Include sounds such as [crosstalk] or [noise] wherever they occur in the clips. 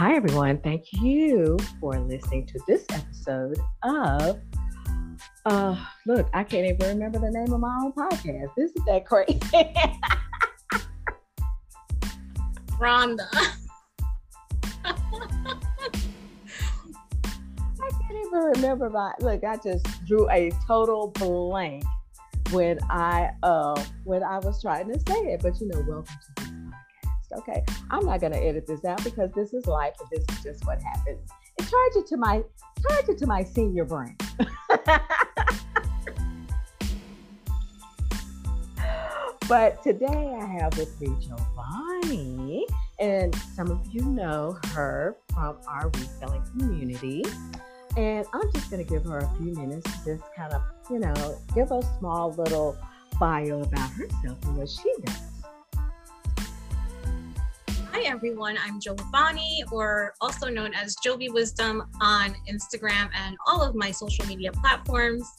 Hi, everyone. Thank you for listening to this episode of. Uh, look, I can't even remember the name of my own podcast. This is that crazy. [laughs] Rhonda. [laughs] I can't even remember my. Look, I just drew a total blank when I uh when I was trying to say it. But you know, welcome. Okay, I'm not gonna edit this out because this is life and this is just what happens. And charge it to my charge it to my senior brain. [laughs] but today I have with me Jovani, and some of you know her from our reselling community. And I'm just going to give her a few minutes to just kind of, you know, give a small little bio about herself and what she does. Everyone. I'm Jovani, or also known as Jovi Wisdom on Instagram and all of my social media platforms.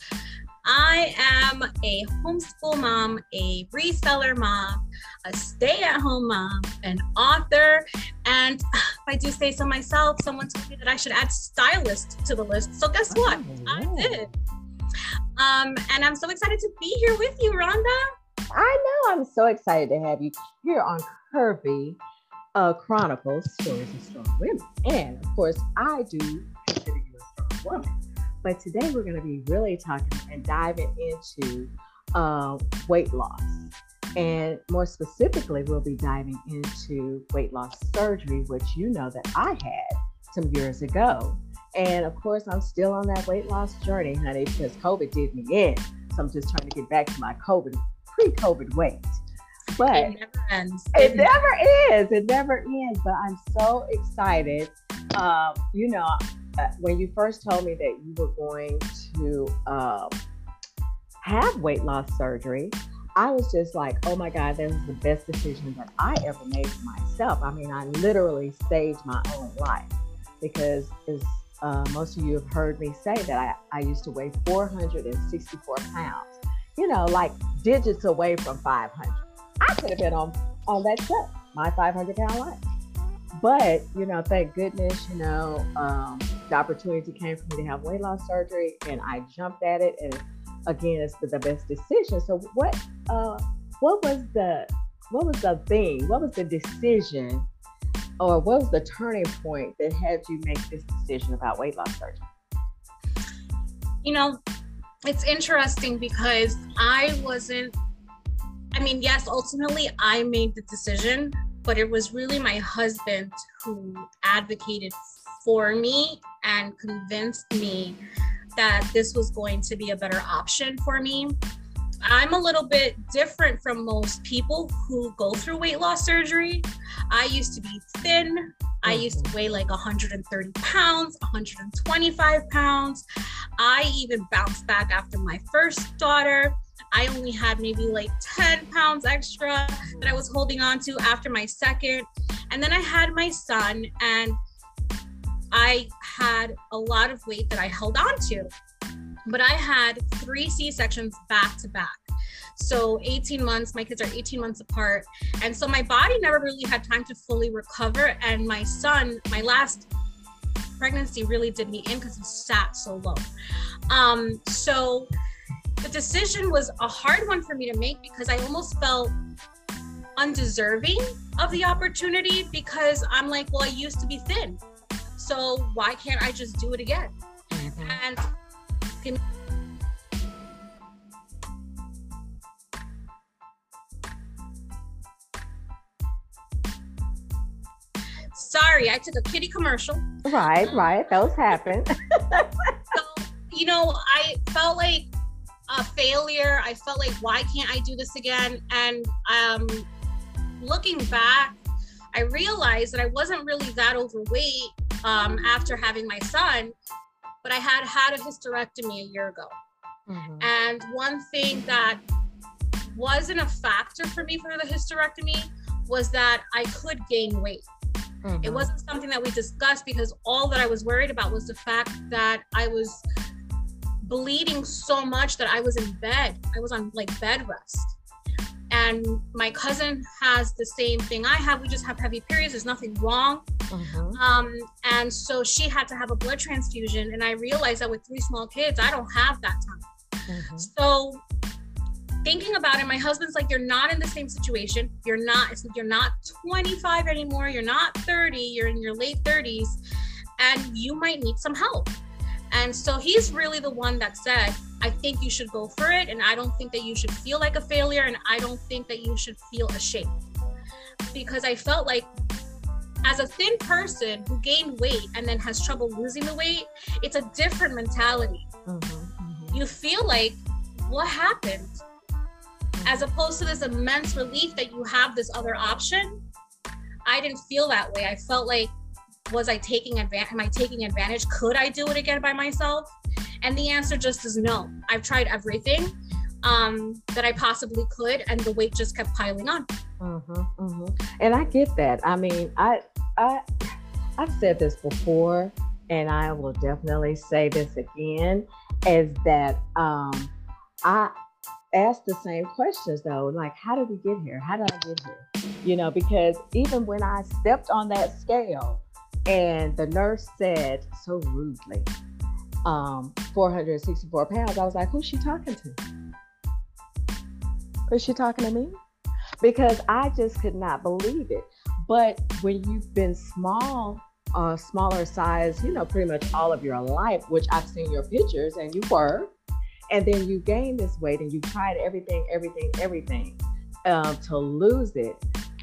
I am a homeschool mom, a reseller mom, a stay at home mom, an author, and if I do say so myself, someone told me that I should add stylist to the list. So guess what? Oh, I did. Um, and I'm so excited to be here with you, Rhonda. I know I'm so excited to have you here on Curvy uh, Chronicles Stories of Strong Women. And of course, I do consider you a strong woman. But today we're going to be really talking and diving into uh, weight loss. And more specifically, we'll be diving into weight loss surgery, which you know that I had some years ago. And of course, I'm still on that weight loss journey, honey, because COVID did me in. So I'm just trying to get back to my COVID, pre COVID weight. But It never ends. it never is. It never ends. But I'm so excited. Um, you know, uh, when you first told me that you were going to um, have weight loss surgery, I was just like, oh my God, that was the best decision that I ever made for myself. I mean, I literally saved my own life because, as uh, most of you have heard me say, that I, I used to weigh 464 pounds, you know, like digits away from 500. I could have been on, on that show, my 500 pound life. But, you know, thank goodness, you know, um, the opportunity came for me to have weight loss surgery and I jumped at it. And again, it's the best decision. So what, uh, what was the, what was the thing? What was the decision or what was the turning point that had you make this decision about weight loss surgery? you know, it's interesting because I wasn't, mean, yes, ultimately I made the decision, but it was really my husband who advocated for me and convinced me that this was going to be a better option for me. I'm a little bit different from most people who go through weight loss surgery. I used to be thin. I used to mm-hmm. weigh like 130 pounds, 125 pounds. I even bounced back after my first daughter. I only had maybe like 10 pounds extra that I was holding on to after my second. And then I had my son, and I had a lot of weight that I held on to. But I had three C sections back to back. So 18 months, my kids are 18 months apart. And so my body never really had time to fully recover. And my son, my last pregnancy really did me in because he sat so low. Um, so the decision was a hard one for me to make because I almost felt undeserving of the opportunity because I'm like, well, I used to be thin. So why can't I just do it again? Mm-hmm. And sorry, I took a kitty commercial. Right, right. Those happen. [laughs] So, you know, I felt like a failure. I felt like, why can't I do this again? And um, looking back, I realized that I wasn't really that overweight um, after having my son, but I had had a hysterectomy a year ago. Mhm. And one thing that wasn't a factor for me for the hysterectomy was that I could gain weight. It Mhm. wasn't something that we discussed because all that I was worried about was the fact that I was bleeding so much that I was in bed. I was on like bed rest. and my cousin has the same thing I have. We just have heavy periods. There's nothing wrong. Mm-hmm. Um, and so she had to have a blood transfusion. And I realized that with three small kids, I don't have that time. Mm-hmm. So thinking about it, my husband's like, you're not in the same situation. You're not, you're not 25 anymore. You're not 30. You're in your late 30s and you might need some help. And so he's really the one that said, I think you should go for it. And I don't think that you should feel like a failure. And I don't think that you should feel ashamed. Because I felt like as a thin person who gained weight and then has trouble losing the weight, it's a different mentality. Mm-hmm, mm-hmm. You feel like, what happened? As opposed to this immense relief that you have this other option. I didn't feel that way. I felt like was I taking advantage? Am I taking advantage? Could I do it again by myself? And the answer just is no. I've tried everything um, that I possibly could, and the weight just kept piling on. Mm-hmm, mm-hmm. And I get that. I mean, I, I, I've said this before, and I will definitely say this again: is that um, I ask the same questions though, like, how did we get here? How did I get here? You know, because even when I stepped on that scale, and the nurse said so rudely, um, 464 pounds. I was like, who's she talking to? Was she talking to me? Because I just could not believe it. But when you've been small, uh, smaller size, you know, pretty much all of your life, which I've seen your pictures and you were, and then you gain this weight and you tried everything, everything, everything um, to lose it.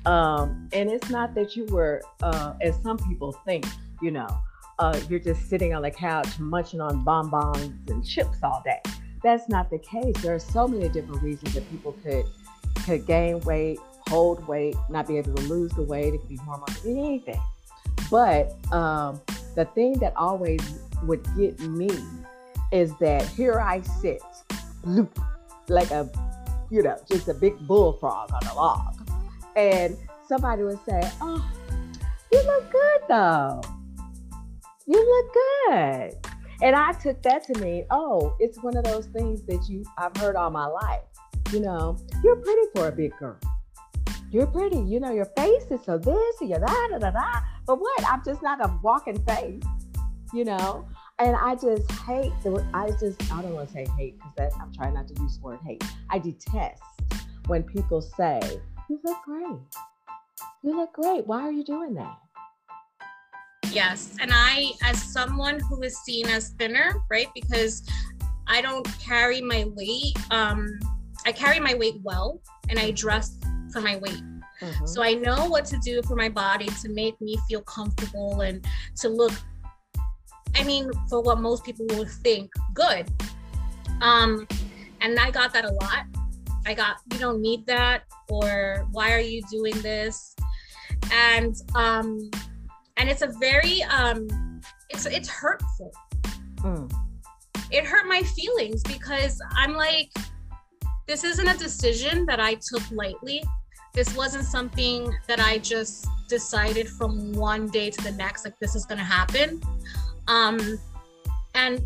Um, and it's not that you were, uh, as some people think, you know, uh, you're just sitting on the couch munching on bonbons and chips all day. That's not the case. There are so many different reasons that people could could gain weight, hold weight, not be able to lose the weight. It could be hormones, anything. But um, the thing that always would get me is that here I sit, like a, you know, just a big bullfrog on a log and somebody would say, Oh, you look good though. You look good. And I took that to mean, oh, it's one of those things that you I've heard all my life. You know, you're pretty for a big girl. You're pretty. You know, your face is so this and you're that, da, da, da. But what? I'm just not a walking face, you know? And I just hate the, I just, I don't want to say hate because I'm trying not to use the word hate. I detest when people say, you look great. You look great. Why are you doing that? Yes. And I, as someone who is seen as thinner, right? Because I don't carry my weight, um, I carry my weight well and I dress for my weight. Mm-hmm. So I know what to do for my body to make me feel comfortable and to look, I mean, for what most people would think good. Um, and I got that a lot. I got, you don't need that or why are you doing this? And um and it's a very um it's it's hurtful. Mm. it hurt my feelings because i'm like this isn't a decision that i took lightly. This wasn't something that i just decided from one day to the next like this is going to happen. Um and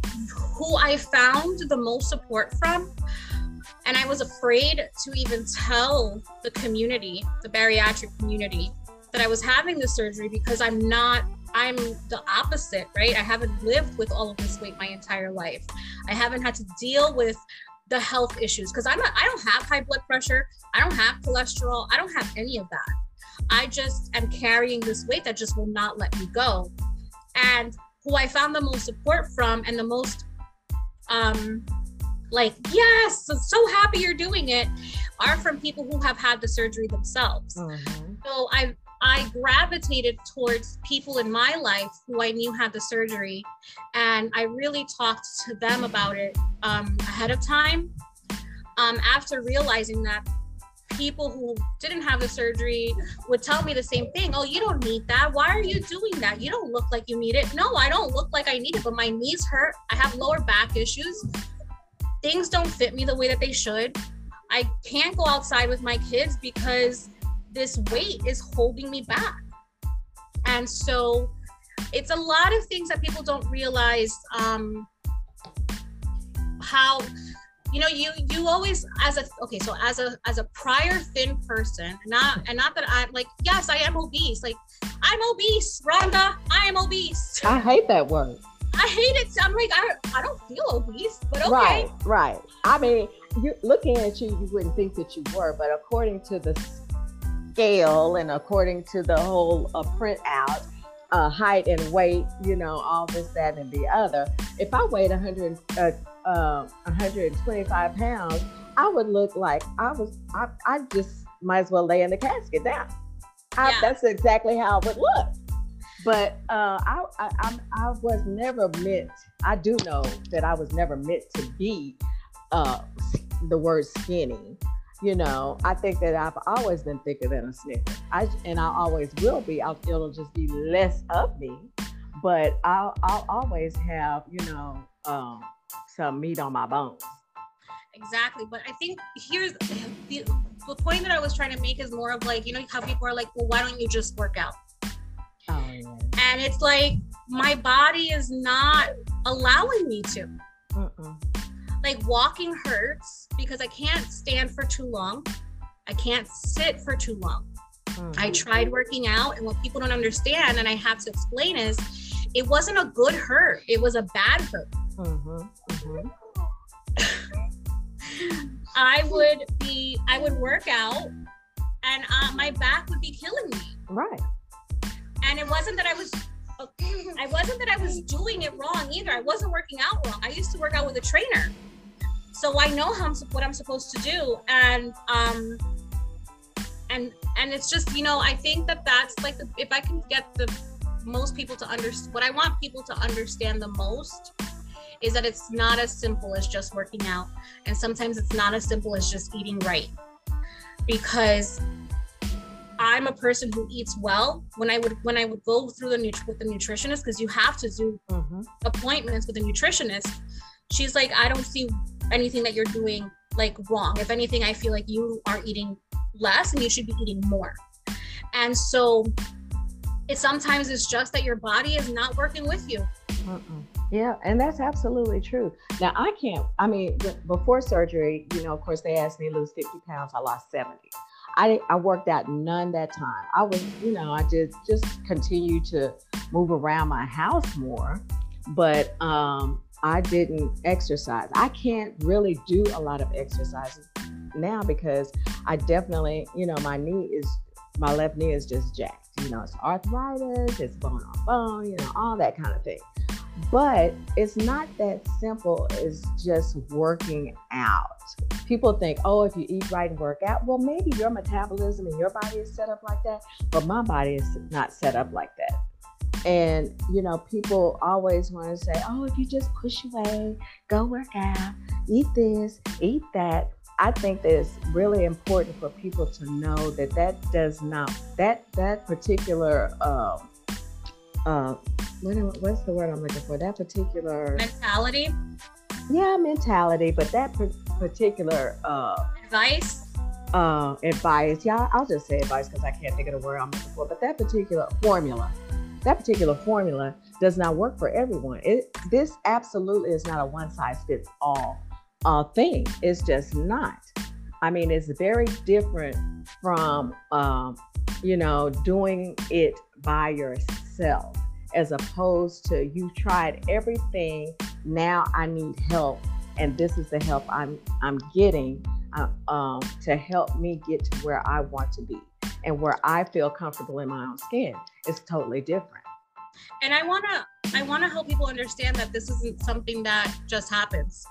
who i found the most support from and I was afraid to even tell the community, the bariatric community, that I was having the surgery because I'm not, I'm the opposite, right? I haven't lived with all of this weight my entire life. I haven't had to deal with the health issues because I'm not, I don't have high blood pressure. I don't have cholesterol. I don't have any of that. I just am carrying this weight that just will not let me go. And who I found the most support from and the most um, like, yes, I'm so happy you're doing it, are from people who have had the surgery themselves. Mm-hmm. So I I gravitated towards people in my life who I knew had the surgery, and I really talked to them about it um, ahead of time. Um, after realizing that people who didn't have the surgery would tell me the same thing. Oh, you don't need that. Why are you doing that? You don't look like you need it. No, I don't look like I need it, but my knees hurt. I have lower back issues things don't fit me the way that they should. I can't go outside with my kids because this weight is holding me back. And so it's a lot of things that people don't realize um, how you know you you always as a okay so as a as a prior thin person not and not that i'm like yes i am obese like i'm obese rhonda i am obese i hate that word i hate it i'm like i, I don't feel obese but okay right right i mean you looking at you you wouldn't think that you were but according to the scale and according to the whole uh, printout uh, height and weight, you know, all this, that, and the other. If I weighed 100, uh, uh, 125 pounds, I would look like I was, I, I just might as well lay in the casket down. I, yeah. That's exactly how I would look. But uh, I, I, I, was never meant, I do know that I was never meant to be uh, the word skinny. You know, I think that I've always been thicker than a Snicker. I, and I always will be. I'll, it'll just be less of me, but I'll, I'll always have, you know, um, some meat on my bones. Exactly. But I think here's the, the point that I was trying to make is more of like, you know, how people are like, well, why don't you just work out? Oh, yeah. And it's like, my body is not allowing me to. Uh-uh. Like walking hurts because I can't stand for too long. I can't sit for too long. Mm-hmm. I tried working out, and what people don't understand, and I have to explain, is it wasn't a good hurt, it was a bad hurt. Mm-hmm. Mm-hmm. [laughs] I would be, I would work out, and uh, my back would be killing me. Right. And it wasn't that I was I wasn't that I was doing it wrong either. I wasn't working out wrong. I used to work out with a trainer, so I know how I'm, what I'm supposed to do. And um, and and it's just you know I think that that's like the, if I can get the most people to understand what I want people to understand the most is that it's not as simple as just working out. And sometimes it's not as simple as just eating right. Because I'm a person who eats well. When I would when I would go through the nut- with the nutritionist, because you have to do mm-hmm. appointments with a nutritionist, she's like, I don't see anything that you're doing like wrong. If anything, I feel like you are eating less and you should be eating more. And so it sometimes it's just that your body is not working with you. Mm-mm. Yeah, and that's absolutely true. Now, I can't, I mean, before surgery, you know, of course, they asked me to lose 50 pounds. I lost 70. I, I worked out none that time. I was, you know, I just just continue to move around my house more, but um, I didn't exercise. I can't really do a lot of exercises now because I definitely, you know, my knee is, my left knee is just jacked. You know, it's arthritis, it's bone on bone, you know, all that kind of thing. But it's not that simple as just working out. People think, oh, if you eat right and work out, well, maybe your metabolism and your body is set up like that, but my body is not set up like that. And, you know, people always want to say, oh, if you just push away, go work out, eat this, eat that. I think that it's really important for people to know that that does not, that, that particular, um, uh, what, what's the word I'm looking for? That particular mentality. Yeah, mentality, but that particular uh, advice. Uh, advice. Yeah, I'll just say advice because I can't think of the word I'm looking for. But that particular formula, that particular formula does not work for everyone. It this absolutely is not a one size fits all uh, thing. It's just not. I mean, it's very different from um, you know doing it by yourself as opposed to you tried everything now i need help and this is the help i'm i'm getting uh, um, to help me get to where i want to be and where i feel comfortable in my own skin it's totally different and i want to i want to help people understand that this isn't something that just happens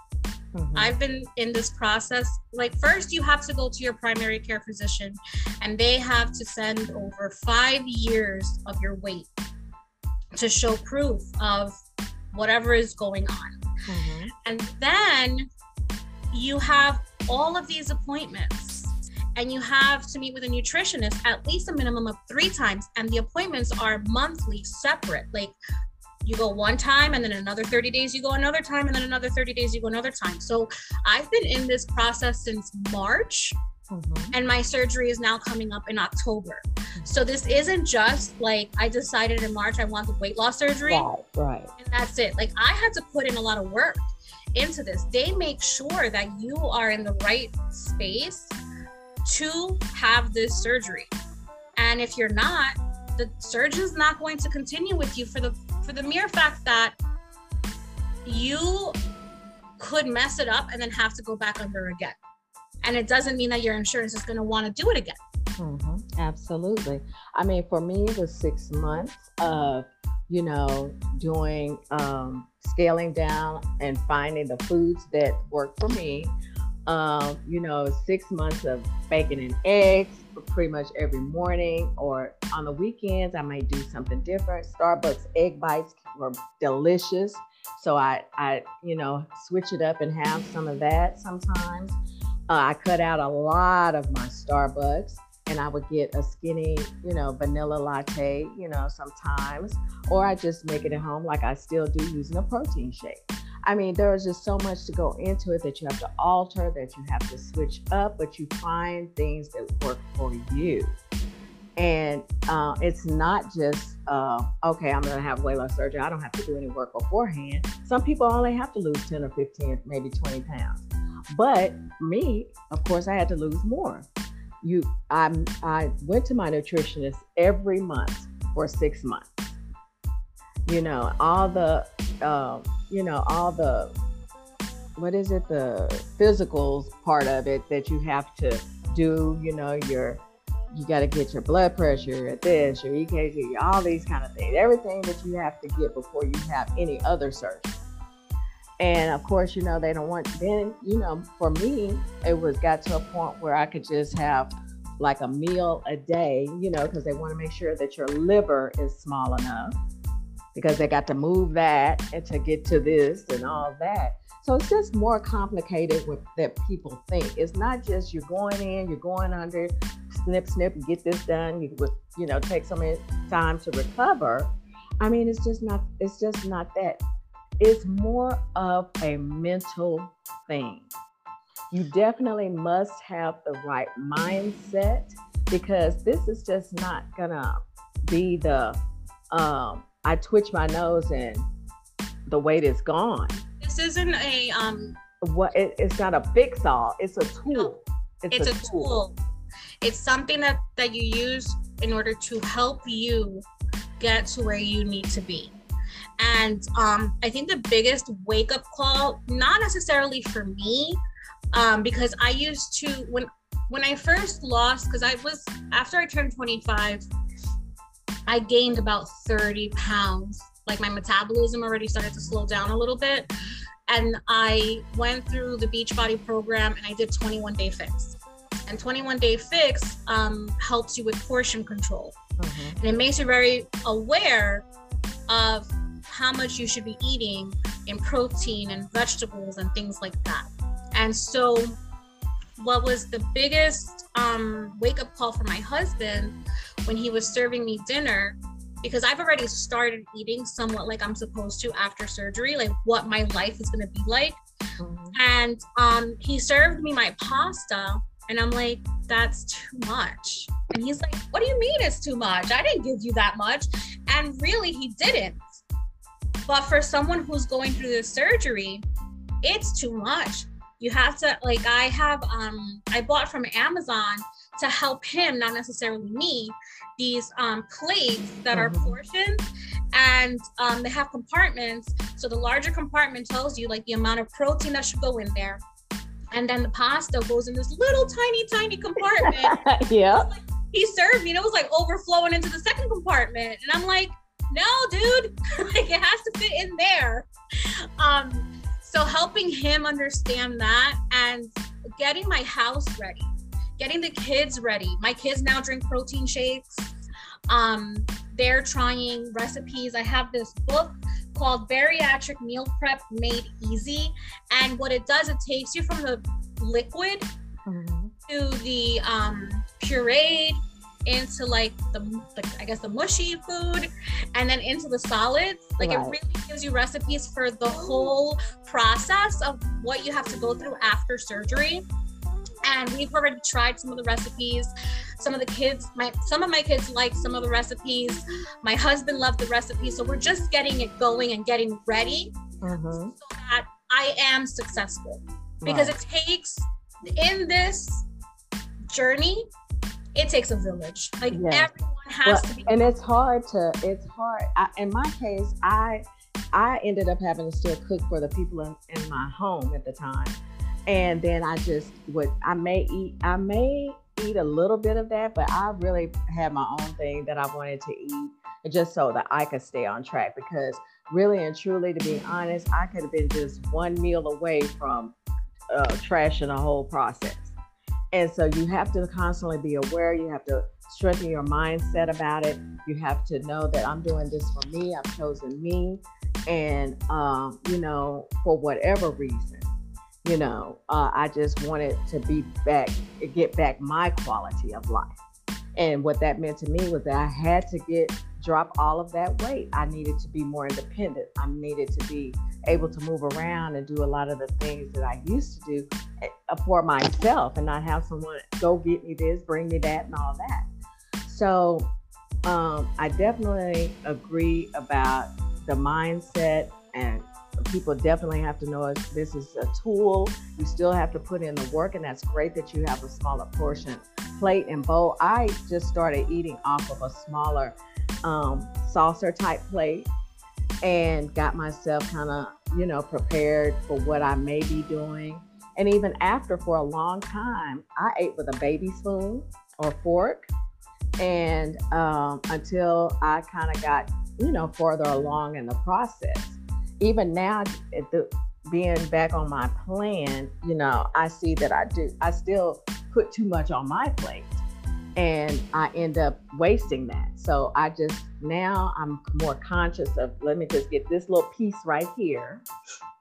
Mm-hmm. I've been in this process. Like, first, you have to go to your primary care physician, and they have to send over five years of your weight to show proof of whatever is going on. Mm-hmm. And then you have all of these appointments and you have to meet with a nutritionist at least a minimum of three times and the appointments are monthly separate like you go one time and then another 30 days you go another time and then another 30 days you go another time so i've been in this process since march mm-hmm. and my surgery is now coming up in october so this isn't just like I decided in March I want the weight loss surgery. Right, right. And that's it. Like I had to put in a lot of work. into this. They make sure that you are in the right space to have this surgery. And if you're not, the surgeon's not going to continue with you for the for the mere fact that you could mess it up and then have to go back under again. And it doesn't mean that your insurance is going to want to do it again. Mm-hmm. Absolutely. I mean, for me, it was six months of, you know, doing um, scaling down and finding the foods that work for me. Um, you know, six months of bacon and eggs pretty much every morning, or on the weekends, I might do something different. Starbucks egg bites were delicious. So I, I, you know, switch it up and have some of that sometimes. Uh, I cut out a lot of my Starbucks and I would get a skinny, you know, vanilla latte, you know, sometimes, or I just make it at home like I still do using a protein shake. I mean, there's just so much to go into it that you have to alter, that you have to switch up, but you find things that work for you. And uh, it's not just, uh, okay, I'm going to have weight loss surgery. I don't have to do any work beforehand. Some people only have to lose 10 or 15, maybe 20 pounds. But me, of course, I had to lose more. You, I, I went to my nutritionist every month for six months. You know, all the, um, you know, all the, what is it, the physicals part of it that you have to do, you know, your, you got to get your blood pressure at this, your EKG, all these kind of things, everything that you have to get before you have any other surgery. And of course, you know, they don't want, then, you know, for me, it was got to a point where I could just have like a meal a day, you know, because they want to make sure that your liver is small enough because they got to move that and to get to this and all that. So it's just more complicated with that people think. It's not just you're going in, you're going under, snip, snip, get this done. You would, you know take some time to recover. I mean, it's just not. It's just not that. It's more of a mental thing. You definitely must have the right mindset because this is just not gonna be the um, I twitch my nose and the weight is gone. This isn't a um what it, it's not a fix all, it's a tool. It's, it's a, a tool. tool. It's something that that you use in order to help you get to where you need to be. And um, I think the biggest wake up call, not necessarily for me, um, because I used to when when I first lost, because I was after I turned 25, I gained about 30 pounds. Like my metabolism already started to slow down a little bit. And I went through the Beachbody program and I did 21 day fix. And 21 day fix um, helps you with portion control. Mm-hmm. And it makes you very aware of how much you should be eating in protein and vegetables and things like that. And so, what was the biggest um, wake up call for my husband when he was serving me dinner because I've already started eating somewhat like I'm supposed to after surgery, like what my life is going to be like. Mm-hmm. And um, he served me my pasta, and I'm like, that's too much. And he's like, what do you mean it's too much? I didn't give you that much. And really, he didn't. But for someone who's going through the surgery, it's too much. You have to, like, I have, um, I bought from Amazon to help him, not necessarily me, these um, plates that are mm-hmm. portioned and um, they have compartments. So the larger compartment tells you like the amount of protein that should go in there. And then the pasta goes in this little tiny, tiny compartment. [laughs] yeah. Like, he served me and it was like overflowing into the second compartment. And I'm like, no, dude, [laughs] like it has to fit in there. Um, so helping him understand that and getting my house ready getting the kids ready. My kids now drink protein shakes. Um, they're trying recipes. I have this book called Bariatric Meal Prep Made Easy. And what it does, it takes you from the liquid mm-hmm. to the um, pureed into like the like I guess the mushy food and then into the solids. Like right. it really gives you recipes for the whole process of what you have to go through after surgery and we've already tried some of the recipes some of the kids my some of my kids like some of the recipes my husband loved the recipe so we're just getting it going and getting ready mm-hmm. so that I am successful because right. it takes in this journey, it takes a village. Like yes. everyone has well, to be. And it's hard to. It's hard. I, in my case, I I ended up having to still cook for the people in, in my home at the time, and then I just would. I may eat. I may eat a little bit of that, but I really had my own thing that I wanted to eat just so that I could stay on track because really and truly, to be honest, I could have been just one meal away from uh, trashing the whole process. And so you have to constantly be aware. You have to strengthen your mindset about it. You have to know that I'm doing this for me. I've chosen me. And, um, you know, for whatever reason, you know, uh, I just wanted to be back, get back my quality of life. And what that meant to me was that I had to get drop all of that weight. I needed to be more independent. I needed to be able to move around and do a lot of the things that I used to do eh, for myself and not have someone go get me this, bring me that, and all that. So um, I definitely agree about the mindset and people definitely have to know this is a tool. You still have to put in the work, and that's great that you have a smaller portion plate and bowl. I just started eating off of a smaller um, saucer type plate and got myself kind of, you know, prepared for what I may be doing. And even after, for a long time, I ate with a baby spoon or fork. And um, until I kind of got, you know, further along in the process. Even now, the, being back on my plan, you know, I see that I do, I still put too much on my plate and I end up wasting that. So I just now I'm more conscious of let me just get this little piece right here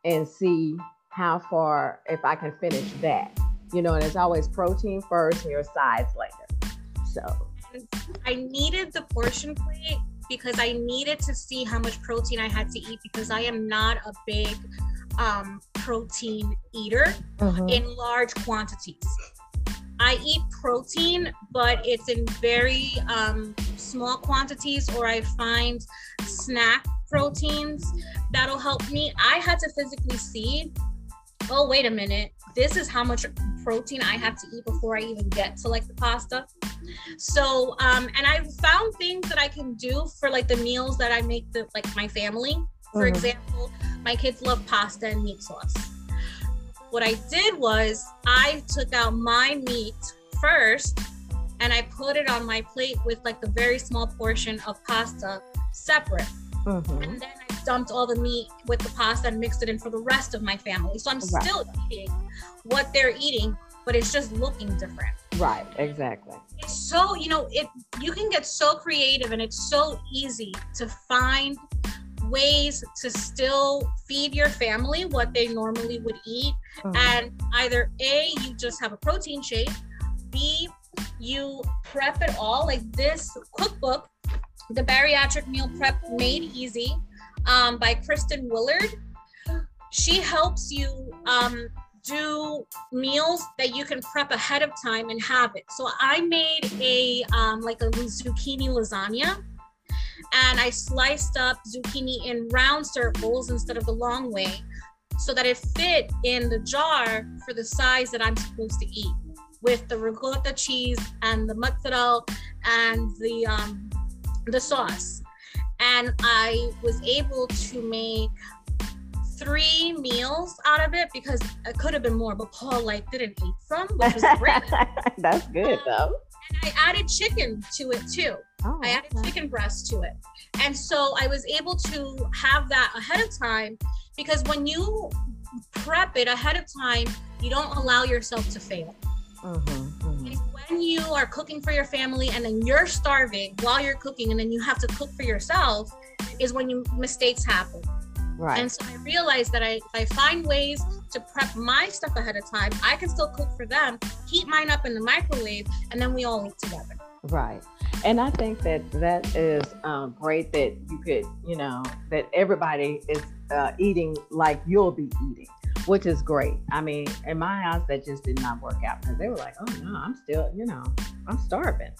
and see how far if I can finish that. You know, and it's always protein first and your sides later. So I needed the portion plate because I needed to see how much protein I had to eat because I am not a big um, protein eater mm-hmm. in large quantities. I eat protein, but it's in very um, small quantities, or I find snack proteins that'll help me. I had to physically see, oh, wait a minute, this is how much protein I have to eat before I even get to like the pasta. So, um, and I found things that I can do for like the meals that I make the like my family. For mm-hmm. example, my kids love pasta and meat sauce. What I did was I took out my meat first and I put it on my plate with like a very small portion of pasta separate. Mm-hmm. And then I dumped all the meat with the pasta and mixed it in for the rest of my family. So I'm right. still eating what they're eating, but it's just looking different. Right, exactly. It's so, you know, it you can get so creative and it's so easy to find ways to still feed your family what they normally would eat. Mm-hmm. And either A, you just have a protein shake, B, you prep it all. Like this cookbook, The Bariatric Meal Prep Made Easy um, by Kristen Willard. She helps you um, do meals that you can prep ahead of time and have it. So I made a um, like a zucchini lasagna and I sliced up zucchini in round circles instead of the long way so that it fit in the jar for the size that I'm supposed to eat with the ricotta cheese and the mozzarella and the um, the sauce. And I was able to make three meals out of it because it could have been more, but Paul like didn't eat some, which was great. [laughs] That's good um, though. And I added chicken to it too. Oh, I added chicken breast to it. And so I was able to have that ahead of time because when you prep it ahead of time, you don't allow yourself to fail. Mm-hmm, mm-hmm. When you are cooking for your family and then you're starving while you're cooking and then you have to cook for yourself, is when you mistakes happen. Right. And so I realized that I, if I find ways to prep my stuff ahead of time, I can still cook for them, heat mine up in the microwave, and then we all eat together. Right. And I think that that is um, great that you could, you know, that everybody is uh, eating like you'll be eating, which is great. I mean, in my house, that just did not work out because they were like, oh no, I'm still, you know, I'm starving.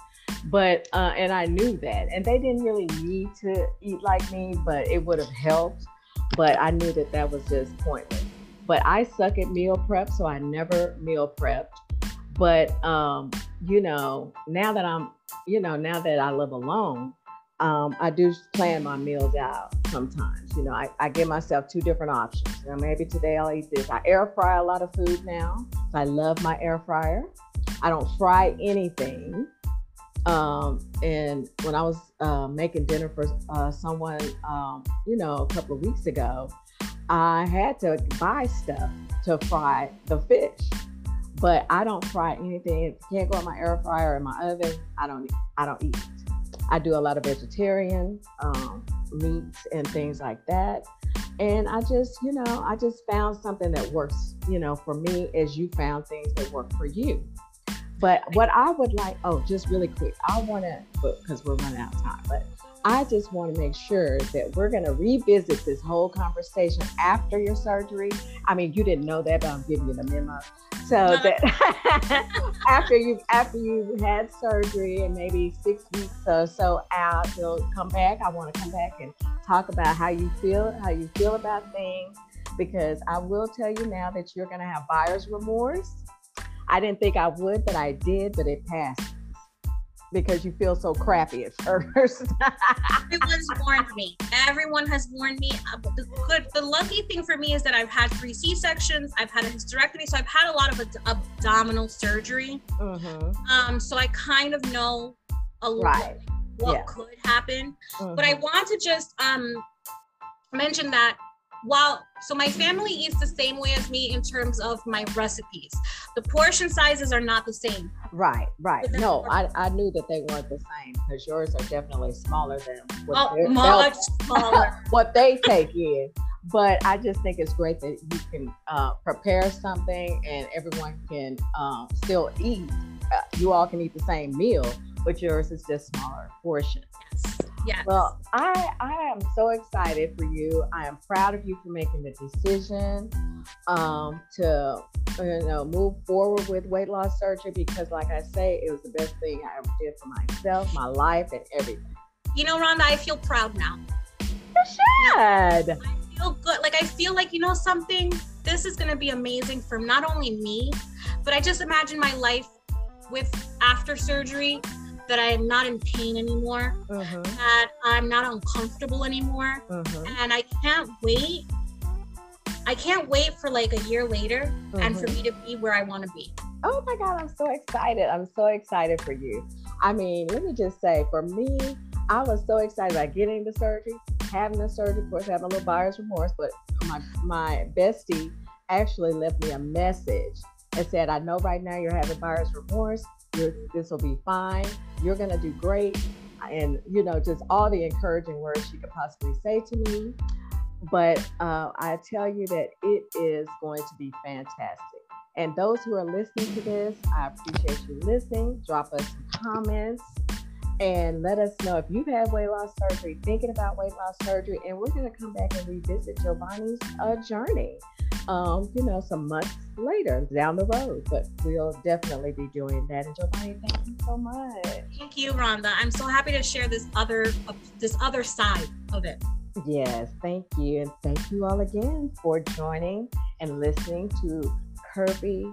But, uh, and I knew that. And they didn't really need to eat like me, but it would have helped. But I knew that that was just pointless. but I suck at meal prep, so I never meal prepped. But um, you know, now that I'm, you know, now that I live alone, um, I do plan my meals out sometimes. You know, I, I give myself two different options. Maybe today I'll eat this. I air fry a lot of food now. I love my air fryer. I don't fry anything. Um, and when I was uh, making dinner for uh, someone, um, you know, a couple of weeks ago, I had to buy stuff to fry the fish. But I don't fry anything. Can't go in my air fryer or in my oven, I don't. I don't eat. I do a lot of vegetarian um, meats and things like that. And I just, you know, I just found something that works, you know, for me as you found things that work for you. But what I would like, oh, just really quick, I want to, because we're running out of time, but I just want to make sure that we're going to revisit this whole conversation after your surgery. I mean, you didn't know that, but I'm giving you the memo. So that [laughs] after you after you've had surgery and maybe six weeks or so out, you'll come back. I want to come back and talk about how you feel, how you feel about things, because I will tell you now that you're going to have buyer's remorse I didn't think I would, but I did, but it passed because you feel so crappy at [laughs] first. Everyone's warned me. Everyone has warned me. Uh, the good, the lucky thing for me is that I've had three C sections. I've had a hysterectomy, so I've had a lot of ad- abdominal surgery. Mm-hmm. Um, so I kind of know a right. what yeah. could happen. Mm-hmm. But I mm-hmm. want to just um mention that while so my family eats the same way as me in terms of my recipes. The portion sizes are not the same. Right right. No I, I knew that they weren't the same because yours are definitely smaller than what oh, much smaller. [laughs] what they take in. But i just think it's great that you can uh, prepare something and everyone can um, still eat. Uh, you all can eat the same meal but yours is just smaller portions yes Yes. Well, I I am so excited for you. I am proud of you for making the decision um, to you know move forward with weight loss surgery because, like I say, it was the best thing I ever did for myself, my life, and everything. You know, Rhonda, I feel proud now. You should. I feel good. Like I feel like you know something. This is going to be amazing for not only me, but I just imagine my life with after surgery that I am not in pain anymore, mm-hmm. that I'm not uncomfortable anymore. Mm-hmm. And I can't wait. I can't wait for like a year later and for mm-hmm. me to be where I want to be. Oh my God, I'm so excited. I'm so excited for you. I mean, let me just say, for me, I was so excited about getting the surgery, having the surgery, of course, having a little buyer's remorse, but my, my bestie actually left me a message and said, I know right now you're having buyer's remorse. This will be fine you're going to do great. And, you know, just all the encouraging words she could possibly say to me. But uh, I tell you that it is going to be fantastic. And those who are listening to this, I appreciate you listening. Drop us some comments and let us know if you've had weight loss surgery, thinking about weight loss surgery, and we're going to come back and revisit Jovani's uh, journey. Um, you know, some months later down the road, but we'll definitely be doing that. And Jovani, thank you so much. Thank you, Rhonda. I'm so happy to share this other uh, this other side of it. Yes, thank you, and thank you all again for joining and listening to Curvy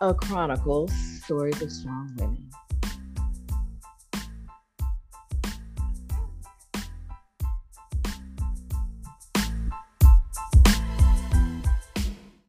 uh, Chronicles: Stories of Strong Women.